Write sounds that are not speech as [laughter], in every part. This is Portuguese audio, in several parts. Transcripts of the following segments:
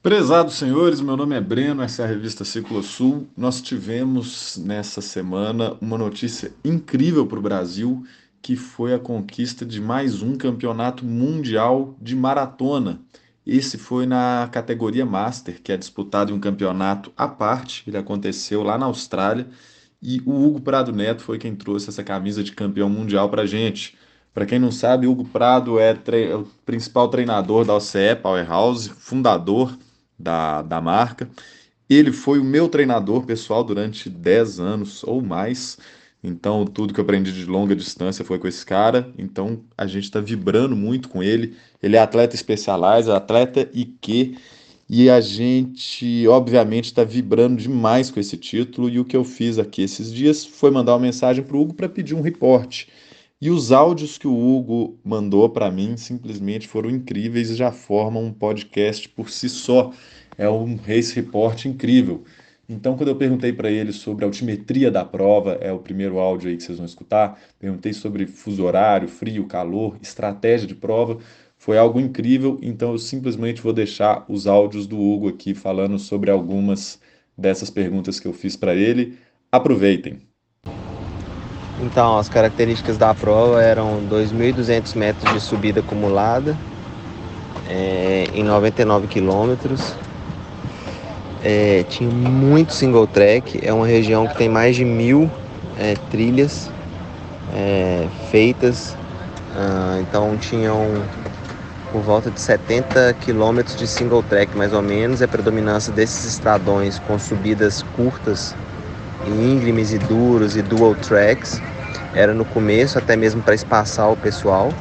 Prezados senhores, meu nome é Breno, essa é a revista Ciclo Sul. Nós tivemos nessa semana uma notícia incrível para o Brasil, que foi a conquista de mais um campeonato mundial de maratona. Esse foi na categoria Master, que é disputado em um campeonato à parte, ele aconteceu lá na Austrália, e o Hugo Prado Neto foi quem trouxe essa camisa de campeão mundial para gente. Para quem não sabe, Hugo Prado é, é o principal treinador da OCE Powerhouse, fundador da, da marca. Ele foi o meu treinador pessoal durante 10 anos ou mais. Então, tudo que eu aprendi de longa distância foi com esse cara. Então, a gente está vibrando muito com ele. Ele é atleta especializado, atleta IQ. E a gente, obviamente, está vibrando demais com esse título. E o que eu fiz aqui esses dias foi mandar uma mensagem para o Hugo para pedir um reporte. E os áudios que o Hugo mandou para mim simplesmente foram incríveis e já formam um podcast por si só. É um race report incrível. Então, quando eu perguntei para ele sobre a altimetria da prova, é o primeiro áudio aí que vocês vão escutar, perguntei sobre fuso horário, frio, calor, estratégia de prova, foi algo incrível. Então, eu simplesmente vou deixar os áudios do Hugo aqui falando sobre algumas dessas perguntas que eu fiz para ele. Aproveitem! Então, as características da prova eram 2.200 metros de subida acumulada é, em 99 quilômetros. É, tinha muito single track, é uma região que tem mais de mil é, trilhas é, feitas, ah, então tinham por volta de 70 quilômetros de single track mais ou menos, é a predominância desses estradões com subidas curtas íngremes e duros e dual tracks. Era no começo, até mesmo para espaçar o pessoal.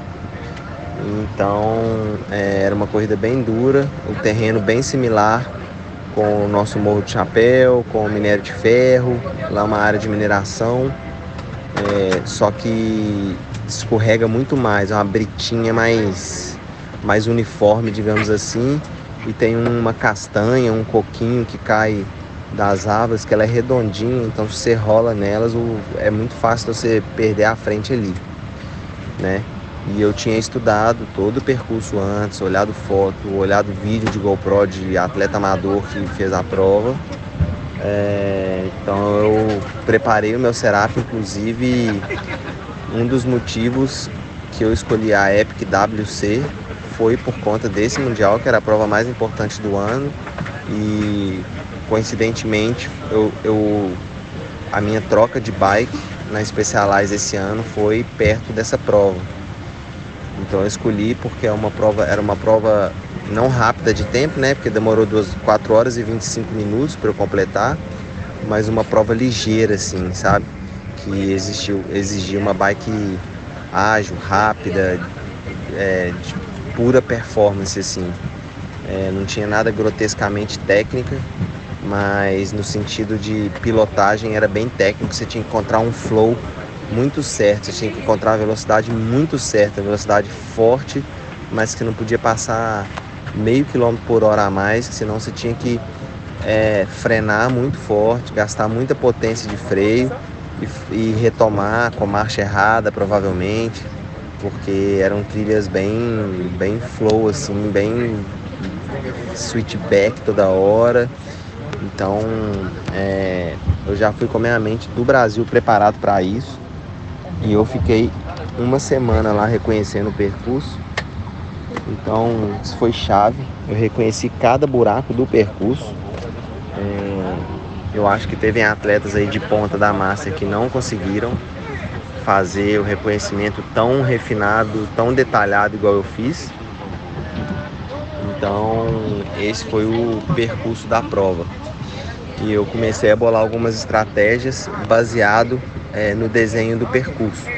Então é, era uma corrida bem dura, o terreno bem similar com o nosso Morro de Chapéu, com o minério de ferro, lá uma área de mineração. É, só que escorrega muito mais, é uma britinha mais, mais uniforme, digamos assim, e tem uma castanha, um coquinho que cai das árvores, que ela é redondinha, então se você rola nelas, é muito fácil você perder a frente ali, né? E eu tinha estudado todo o percurso antes, olhado foto, olhado vídeo de GoPro de atleta amador que fez a prova. É, então eu preparei o meu Serap, inclusive um dos motivos que eu escolhi a Epic WC foi por conta desse mundial, que era a prova mais importante do ano. E coincidentemente, eu, eu, a minha troca de bike na Specialized esse ano foi perto dessa prova. Então eu escolhi porque é uma prova, era uma prova não rápida de tempo, né? Porque demorou duas, 4 horas e 25 minutos para eu completar, mas uma prova ligeira, assim, sabe? Que existiu, exigia uma bike ágil, rápida, é, de pura performance, assim. É, não tinha nada grotescamente técnica, mas no sentido de pilotagem era bem técnico, você tinha que encontrar um flow muito certo, você tinha que encontrar a velocidade muito certa, velocidade forte, mas que não podia passar meio quilômetro por hora a mais, senão você tinha que é, frenar muito forte, gastar muita potência de freio e, e retomar com marcha errada provavelmente, porque eram trilhas bem, bem flow assim, bem switchback toda hora então, é, eu já fui com a minha mente do Brasil preparado para isso. E eu fiquei uma semana lá reconhecendo o percurso. Então, isso foi chave. Eu reconheci cada buraco do percurso. É, eu acho que teve atletas aí de ponta da massa que não conseguiram fazer o reconhecimento tão refinado, tão detalhado igual eu fiz. Então, esse foi o percurso da prova e eu comecei a bolar algumas estratégias baseado é, no desenho do percurso,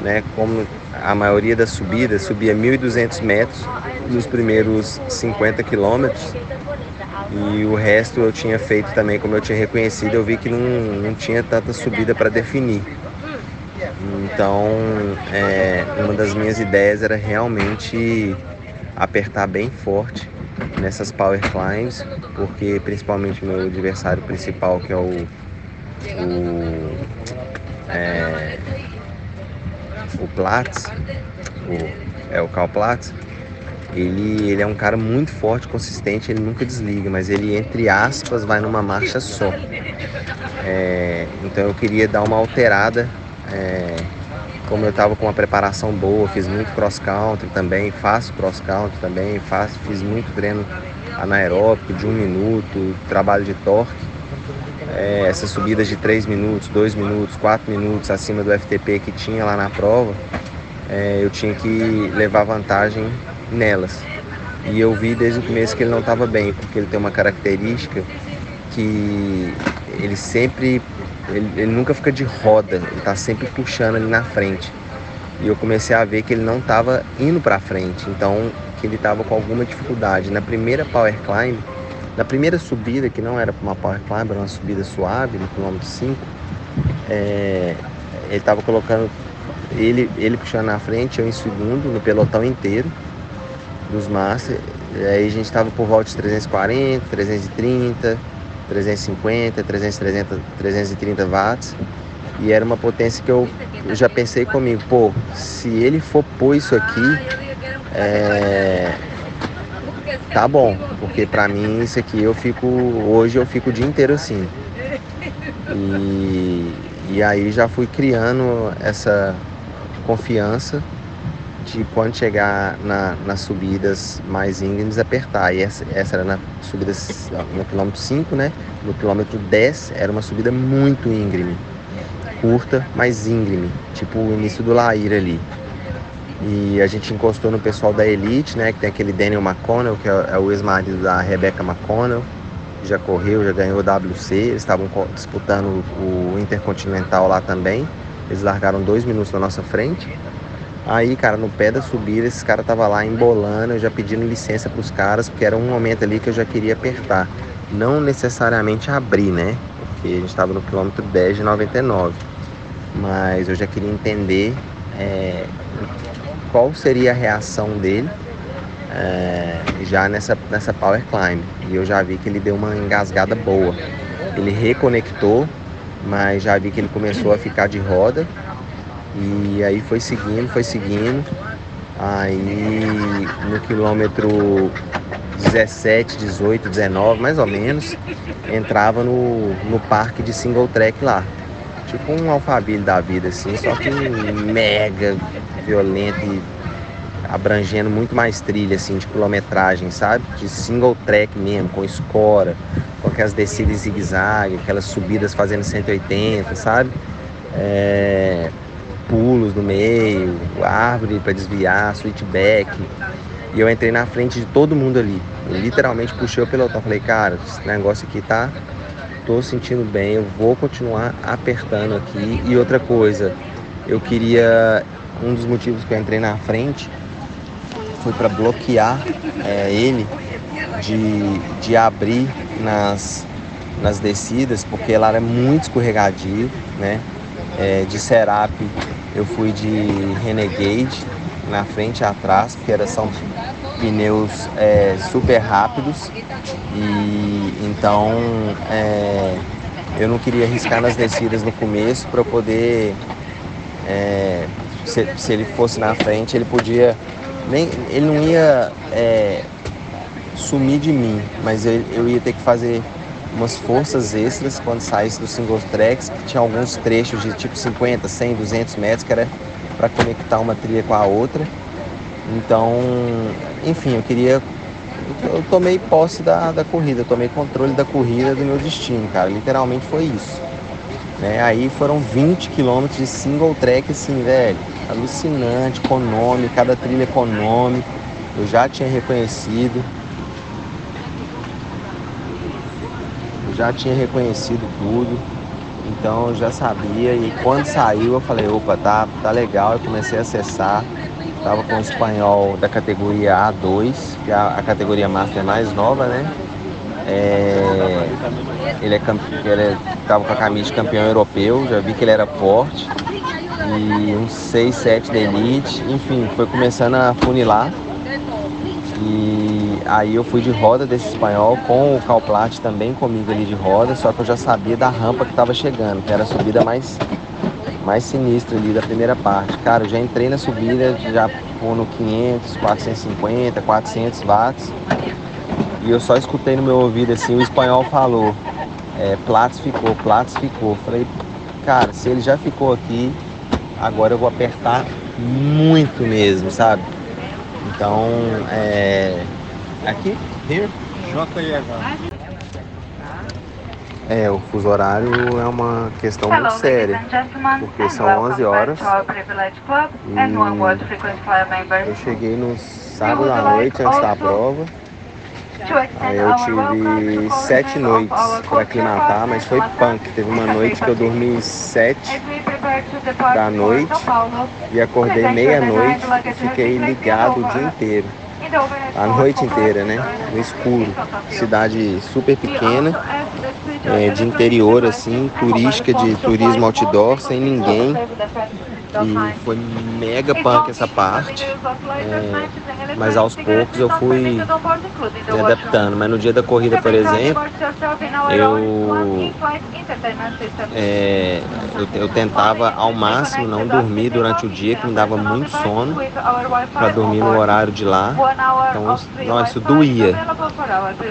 né? Como a maioria das subidas subia 1.200 metros nos primeiros 50 quilômetros e o resto eu tinha feito também, como eu tinha reconhecido, eu vi que não, não tinha tanta subida para definir. Então, é, uma das minhas ideias era realmente apertar bem forte nessas power climbs, porque principalmente meu adversário principal, que é o, o, é, o Platz, o, é o Cal Platz, ele, ele é um cara muito forte, consistente, ele nunca desliga, mas ele, entre aspas, vai numa marcha só. É, então eu queria dar uma alterada. É, como eu estava com uma preparação boa, fiz muito cross country também, faço cross country também, faço, fiz muito treino anaeróbico de um minuto, trabalho de torque. É, essas subidas de 3 minutos, 2 minutos, 4 minutos acima do FTP que tinha lá na prova, é, eu tinha que levar vantagem nelas. E eu vi desde o começo que ele não estava bem, porque ele tem uma característica que ele sempre, ele, ele nunca fica de roda, ele está sempre puxando ali na frente. E eu comecei a ver que ele não estava indo para frente, então que ele estava com alguma dificuldade. Na primeira power climb, na primeira subida, que não era uma power climb, era uma subida suave, no quilômetro 5, é, ele estava colocando ele, ele puxando na frente, eu em segundo, no pelotão inteiro dos Master. Aí a gente estava por volta de 340, 330, 350, 330, 330 watts. E era uma potência que eu, eu já pensei comigo, pô, se ele for pôr isso aqui, é, tá bom, porque para mim isso aqui eu fico, hoje eu fico o dia inteiro assim. E, e aí já fui criando essa confiança de quando chegar na, nas subidas mais íngremes apertar. E essa, essa era na subida no quilômetro 5, né? No quilômetro 10 era uma subida muito íngreme. Curta, mas íngreme. Tipo o início do Laíra ali. E a gente encostou no pessoal da Elite, né? Que tem aquele Daniel McConnell, que é, é o ex-marido da Rebecca McConnell. Já correu, já ganhou o WC. Eles estavam disputando o Intercontinental lá também. Eles largaram dois minutos na nossa frente. Aí, cara, no pé da subida, esse cara tava lá embolando, eu já pedindo licença para os caras, porque era um momento ali que eu já queria apertar. Não necessariamente abrir, né? Porque a gente estava no quilômetro 10 de 99. Mas eu já queria entender é, qual seria a reação dele é, já nessa, nessa power climb. E eu já vi que ele deu uma engasgada boa. Ele reconectou, mas já vi que ele começou a ficar de roda e aí foi seguindo, foi seguindo. Aí no quilômetro 17, 18, 19, mais ou menos, entrava no, no parque de single track lá. Tipo um alfabile da vida, assim, só que mega violento e abrangendo muito mais trilha, assim, de quilometragem, sabe? De single track mesmo, com escora, com aquelas descidas zigue-zague, aquelas subidas fazendo 180, sabe? É pulos no meio, árvore para desviar, switchback. E eu entrei na frente de todo mundo ali. Eu literalmente puxei o pelotão. Falei, cara, esse negócio aqui tá. Tô sentindo bem, eu vou continuar apertando aqui. E outra coisa, eu queria. Um dos motivos que eu entrei na frente foi para bloquear é, ele de, de abrir nas, nas descidas, porque lá era muito escorregadio, né? É, de Serap eu fui de Renegade na frente e atrás, porque era, são pneus é, super rápidos e então é, eu não queria arriscar nas descidas no começo para poder é, se, se, ele fosse na frente ele podia nem ele não ia é, sumir de mim mas eu, eu ia ter que fazer umas forças extras quando saísse do single tracks, que tinha alguns trechos de tipo 50, 100, 200 metros, que era para conectar uma trilha com a outra. Então, enfim, eu queria. Eu tomei posse da, da corrida, tomei controle da corrida do meu destino, cara. Literalmente foi isso. Né? Aí foram 20 quilômetros de single track, assim, velho. Alucinante, econômico, cada trilha econômico. Eu já tinha reconhecido. já tinha reconhecido tudo, então eu já sabia. E quando saiu eu falei, opa, tá, tá legal. Eu comecei a acessar. Tava com o espanhol da categoria A2, que é a, categoria Master mais nova, né? É, ele, é, ele tava com a camisa de campeão europeu, já vi que ele era forte. E uns 6, 7 da Elite, enfim, foi começando a funilar. E aí eu fui de roda desse espanhol com o Calplat também comigo ali de roda, só que eu já sabia da rampa que estava chegando, que era a subida mais, mais sinistra ali da primeira parte. Cara, eu já entrei na subida, já pondo 500, 450, 400 watts. E eu só escutei no meu ouvido assim, o espanhol falou, é, Platts ficou, Platts ficou. Falei, cara, se ele já ficou aqui, agora eu vou apertar muito mesmo, sabe? Então, é. Aqui? Here? JIH. É, o fuso horário é uma questão muito séria, porque são 11 horas. e eu cheguei no sábado à noite antes da prova, aí eu tive sete noites para aclimatar, mas foi punk, teve uma noite que eu dormi sete da noite e acordei meia-noite e fiquei ligado o dia inteiro a noite inteira, né? No escuro. Cidade super pequena, é, de interior, assim, turística, de turismo outdoor, sem ninguém. E foi mega punk essa parte. É, mas aos poucos eu fui me adaptando. Mas no dia da corrida, por exemplo, eu, é, eu, eu, tentava ao máximo não dormir durante o dia, que me dava muito sono, para dormir no horário de lá. Então, nossa, isso doía.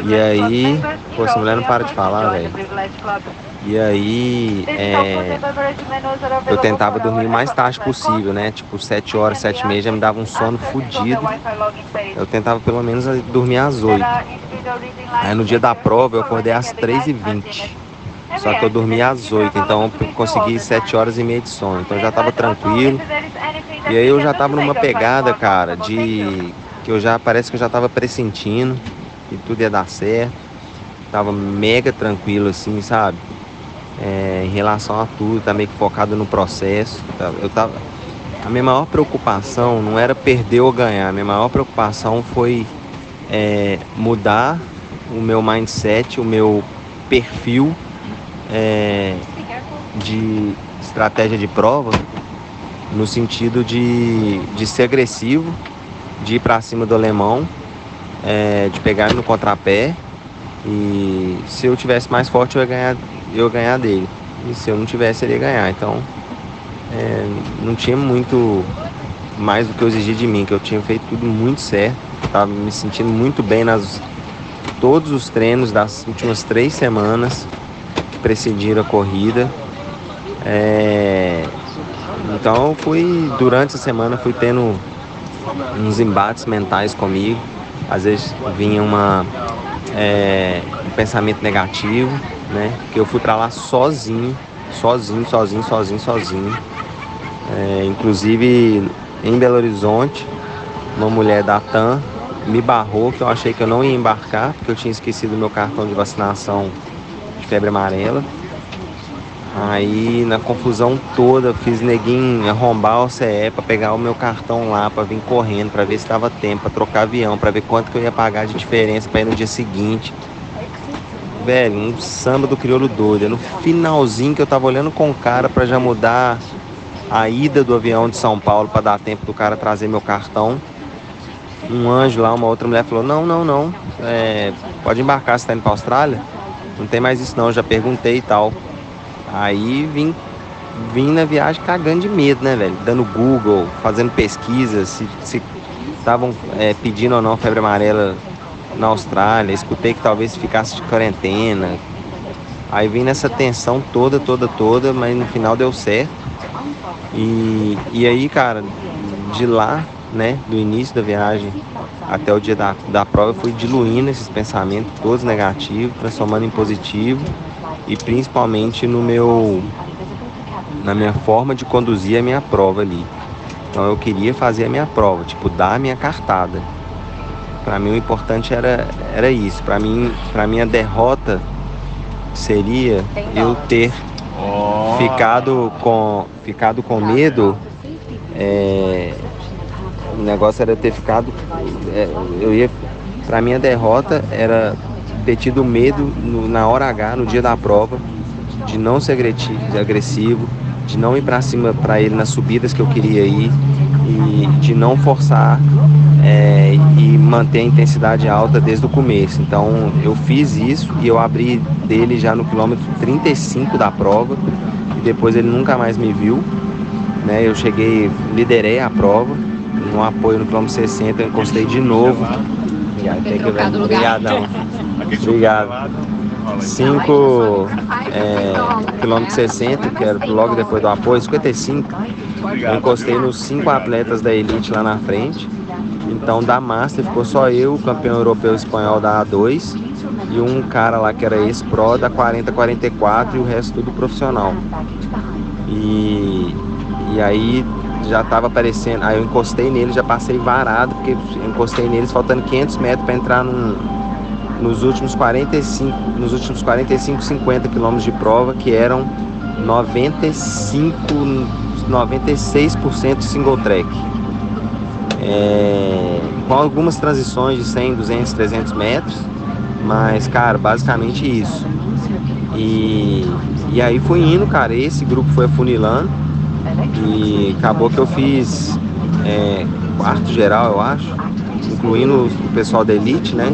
E aí, pô, essa mulher não para de falar, velho. E aí é, eu tentava dormir o mais tarde possível, né? Tipo 7 horas, 7 e meia já me dava um sono fodido. Eu tentava pelo menos dormir às 8. Aí no dia da prova eu acordei às 3h20. Só que eu dormi às 8, então eu consegui 7 horas e meia de sono. Então eu já tava tranquilo. E aí eu já tava numa pegada, cara, de que eu já parece que eu já tava pressentindo que tudo ia dar certo. Tava mega tranquilo assim, sabe? É, em relação a tudo, tá meio que focado no processo. Tá? Eu tava, a minha maior preocupação não era perder ou ganhar, a minha maior preocupação foi é, mudar o meu mindset, o meu perfil é, de estratégia de prova, no sentido de, de ser agressivo, de ir para cima do alemão, é, de pegar no contrapé. E se eu tivesse mais forte, eu ia ganhar eu ganhar dele. E se eu não tivesse, ele ia ganhar. Então, é, não tinha muito mais do que eu exigia de mim, que eu tinha feito tudo muito certo. Estava me sentindo muito bem nas todos os treinos das últimas três semanas que precediram a corrida. É, então fui durante a semana fui tendo uns embates mentais comigo. Às vezes vinha uma, é, um pensamento negativo, né? Que eu fui para lá sozinho, sozinho, sozinho, sozinho, sozinho. É, inclusive em Belo Horizonte, uma mulher da TAM me barrou, que eu achei que eu não ia embarcar, porque eu tinha esquecido meu cartão de vacinação de febre amarela. Aí na confusão toda, fiz neguinho arrombar o CE para pegar o meu cartão lá, para vir correndo, para ver se dava tempo, para trocar avião, para ver quanto que eu ia pagar de diferença para ir no dia seguinte velho, um samba do crioulo doido. É no finalzinho que eu tava olhando com o cara para já mudar a ida do avião de São Paulo para dar tempo do cara trazer meu cartão. Um anjo lá, uma outra mulher falou: Não, não, não, é, pode embarcar, você tá indo pra Austrália? Não tem mais isso não, já perguntei e tal. Aí vim, vim na viagem cagando de medo, né, velho? Dando Google, fazendo pesquisa, se estavam é, pedindo ou não febre amarela na Austrália, escutei que talvez ficasse de quarentena. Aí vim nessa tensão toda, toda, toda, mas no final deu certo. E, e aí, cara, de lá, né, do início da viagem até o dia da, da prova, eu fui diluindo esses pensamentos todos negativos, transformando em positivo e principalmente no meu na minha forma de conduzir a minha prova ali. Então eu queria fazer a minha prova, tipo, dar a minha cartada. Para mim o importante era, era isso. Para mim, para minha derrota seria eu ter oh. ficado com ficado com medo. É, o negócio era ter ficado. É, eu ia. Para minha derrota era ter tido medo no, na hora H, no dia da prova, de não ser agressivo, de não ir para cima para ele nas subidas que eu queria ir e de não forçar é, e manter a intensidade alta desde o começo. Então eu fiz isso e eu abri dele já no quilômetro 35 da prova e depois ele nunca mais me viu. Né? Eu cheguei, liderei a prova no apoio no quilômetro 60, eu encostei de novo. Obrigadão. [laughs] Obrigado. 5 é, quilômetros 60, que era logo depois do apoio, 55. Encostei nos cinco atletas da elite lá na frente. Então da Master ficou só eu, o campeão europeu espanhol da A2 e um cara lá que era ex-pro da 40-44 e o resto tudo profissional. E, e aí já estava aparecendo, aí eu encostei nele, já passei varado, porque encostei neles faltando 500 metros para entrar num, nos últimos 45, nos últimos 45, 50 quilômetros de prova, que eram 95, 96% single track. É, com algumas transições de 100, 200, 300 metros, mas, cara, basicamente isso. E, e aí fui indo, cara, esse grupo foi afunilando e acabou que eu fiz é, quarto geral, eu acho, incluindo o pessoal da Elite, né?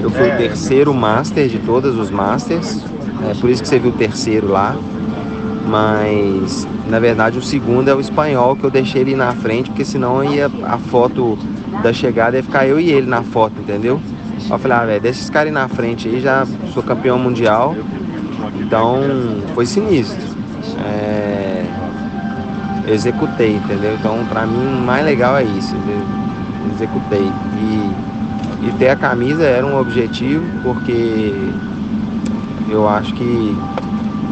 Eu fui o terceiro master de todos os masters, é por isso que você viu o terceiro lá. Mas na verdade o segundo é o espanhol que eu deixei ele na frente, porque senão ia a foto da chegada ia ficar eu e ele na foto, entendeu? Eu falei, ah, velho, deixa esses caras na frente aí, já sou campeão mundial. Então foi sinistro. É, executei, entendeu? Então pra mim o mais legal é isso. Executei. E e ter a camisa era um objetivo, porque eu acho que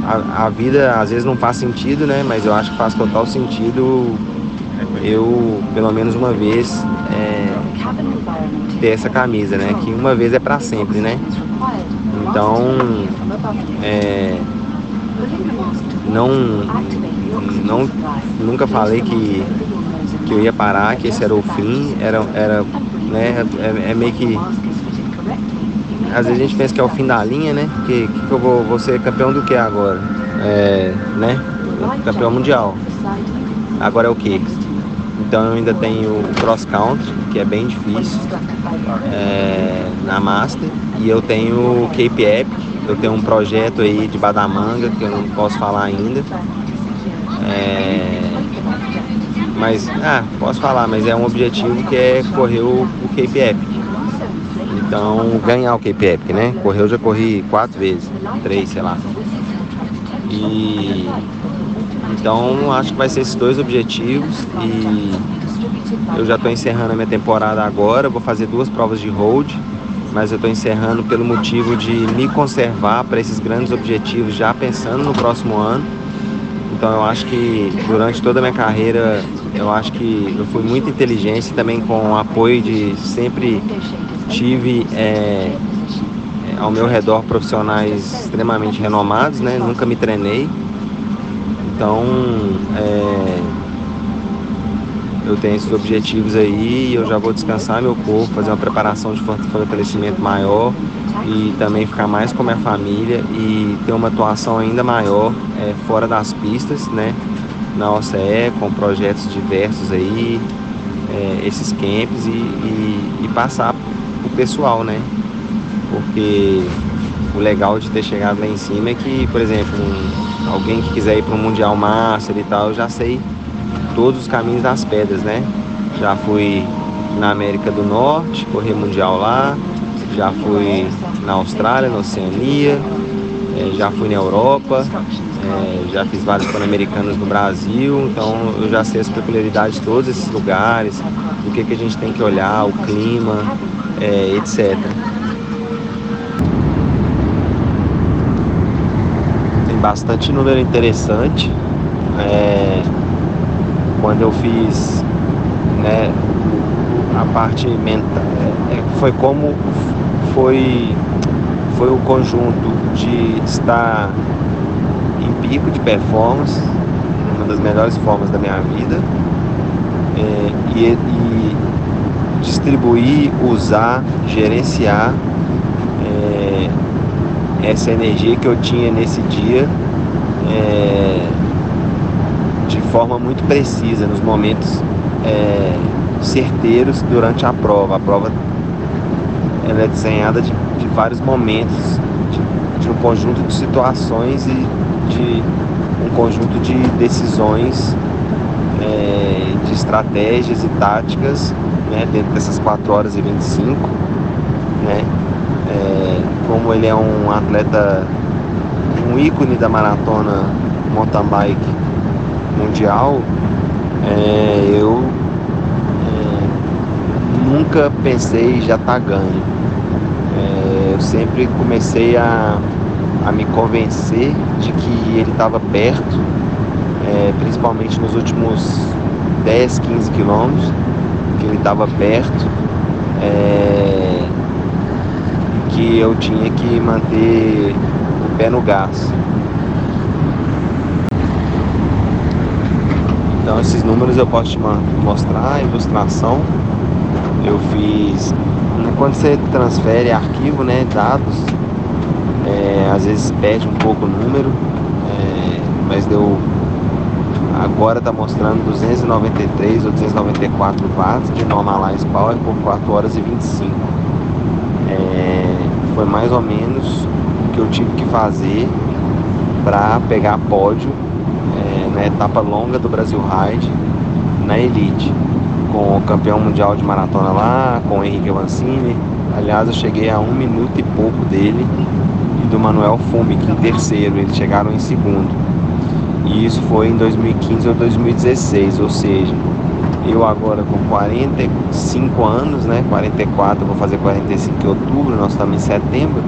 a, a, vida às vezes não faz sentido, né? Mas eu acho que faz total sentido eu, pelo menos uma vez, é, ter essa camisa, né? Que uma vez é para sempre, né? Então, é, não, não, nunca falei que, que eu ia parar, que esse era o fim, era, era né? É, é, meio que. Às vezes a gente pensa que é o fim da linha, né? Que, que eu vou, vou ser campeão do que agora? É, né? Campeão mundial. Agora é o que? Então eu ainda tenho o cross country, que é bem difícil, é, na Master. E eu tenho o Cape Epic, eu tenho um projeto aí de Badamanga, que eu não posso falar ainda. É, mas, ah, posso falar, mas é um objetivo que é correr o, o Cape Epic. Então, ganhar o Cape Epic, né? Correr eu já corri quatro vezes, três, sei lá. E então acho que vai ser esses dois objetivos e eu já estou encerrando a minha temporada agora, vou fazer duas provas de road, mas eu estou encerrando pelo motivo de me conservar para esses grandes objetivos já pensando no próximo ano. Então eu acho que durante toda a minha carreira eu acho que eu fui muito inteligente também com o apoio de sempre tive é, ao meu redor profissionais extremamente renomados, né? Nunca me treinei. Então é, eu tenho esses objetivos aí e eu já vou descansar meu corpo, fazer uma preparação de fortalecimento maior e também ficar mais com a minha família e ter uma atuação ainda maior é, fora das pistas, né? na OCE com projetos diversos aí, é, esses camps e, e, e passar pessoal, né? Porque o legal de ter chegado lá em cima é que, por exemplo, um, alguém que quiser ir para um Mundial Master e tal, eu já sei todos os caminhos das pedras, né? Já fui na América do Norte, correr Mundial lá, já fui na Austrália, na Oceania, é, já fui na Europa, é, já fiz vários pan-americanos no Brasil, então eu já sei as peculiaridades de todos esses lugares, o que, que a gente tem que olhar, o clima, é, etc. Tem bastante número interessante. É, quando eu fiz né, a parte mental, é, é, foi como foi, foi o conjunto de estar em pico de performance, uma das melhores formas da minha vida, é, e, e, distribuir, usar, gerenciar é, essa energia que eu tinha nesse dia é, de forma muito precisa, nos momentos é, certeiros durante a prova. A prova ela é desenhada de, de vários momentos, de, de um conjunto de situações e de um conjunto de decisões de estratégias e táticas né, dentro dessas 4 horas e 25. Né? É, como ele é um atleta, um ícone da maratona mountain bike mundial, é, eu é, nunca pensei já tá ganho. É, eu sempre comecei a, a me convencer de que ele estava perto, é, principalmente nos últimos 10, 15 quilômetros, que ele estava perto, é, que eu tinha que manter o pé no gás. Então esses números eu posso te mostrar, a ilustração. Eu fiz. Quando você transfere arquivo, né, dados, é, às vezes perde um pouco o número, é, mas deu. Agora está mostrando 293 ou 294 watts de Normalize Power por 4 horas e 25. É, foi mais ou menos o que eu tive que fazer para pegar pódio na etapa longa do Brasil Ride na Elite, com o campeão mundial de maratona lá, com o Henrique Avancini. Aliás, eu cheguei a um minuto e pouco dele e do Manuel Fumic em terceiro, eles chegaram em segundo. E isso foi em 2015 ou 2016, ou seja, eu agora com 45 anos, né? 44, vou fazer 45 em outubro, nós estamos em setembro,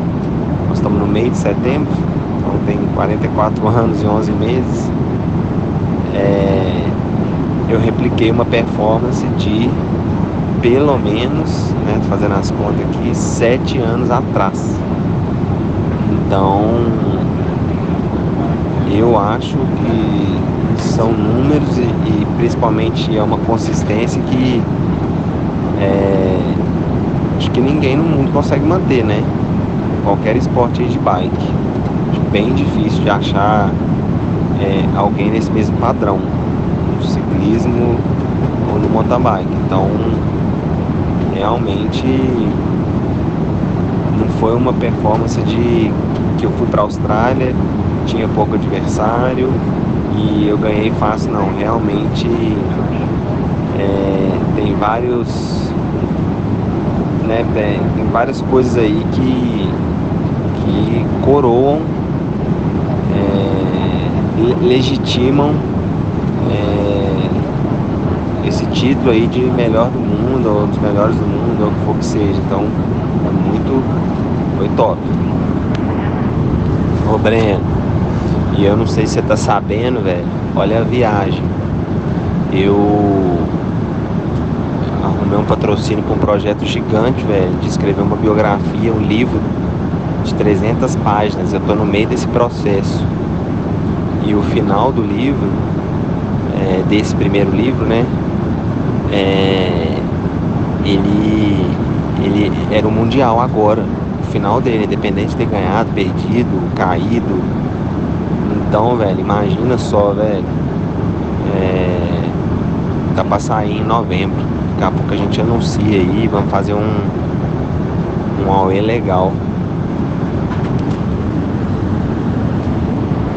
nós estamos no meio de setembro, então tem 44 [laughs] anos e 11 meses é, eu repliquei uma performance de pelo menos, né, fazendo as contas aqui, sete anos atrás. Então, eu acho que são números e, e principalmente é uma consistência que é, acho que ninguém no mundo consegue manter, né? Qualquer esporte de bike. Bem difícil de achar é, alguém nesse mesmo padrão, no ciclismo ou no mountain bike. Então, realmente não foi uma performance de que eu fui para a Austrália, tinha pouco adversário e eu ganhei fácil, não. Realmente é, tem vários. Né, tem, tem várias coisas aí que, que coroam legitimam é, esse título aí de melhor do mundo, ou dos melhores do mundo, ou o que for que seja. Então é muito. Foi top. Ô Breno, e eu não sei se você tá sabendo, velho. Olha a viagem. Eu arrumei um patrocínio para um projeto gigante, velho, de escrever uma biografia, um livro de 300 páginas. Eu tô no meio desse processo. E o final do livro, é, desse primeiro livro, né? É, ele, ele era o Mundial agora. O final dele, independente de ter ganhado, perdido, caído. Então, velho, imagina só, velho. É, tá pra sair em novembro. Daqui a pouco a gente anuncia aí, vamos fazer um, um AUE legal.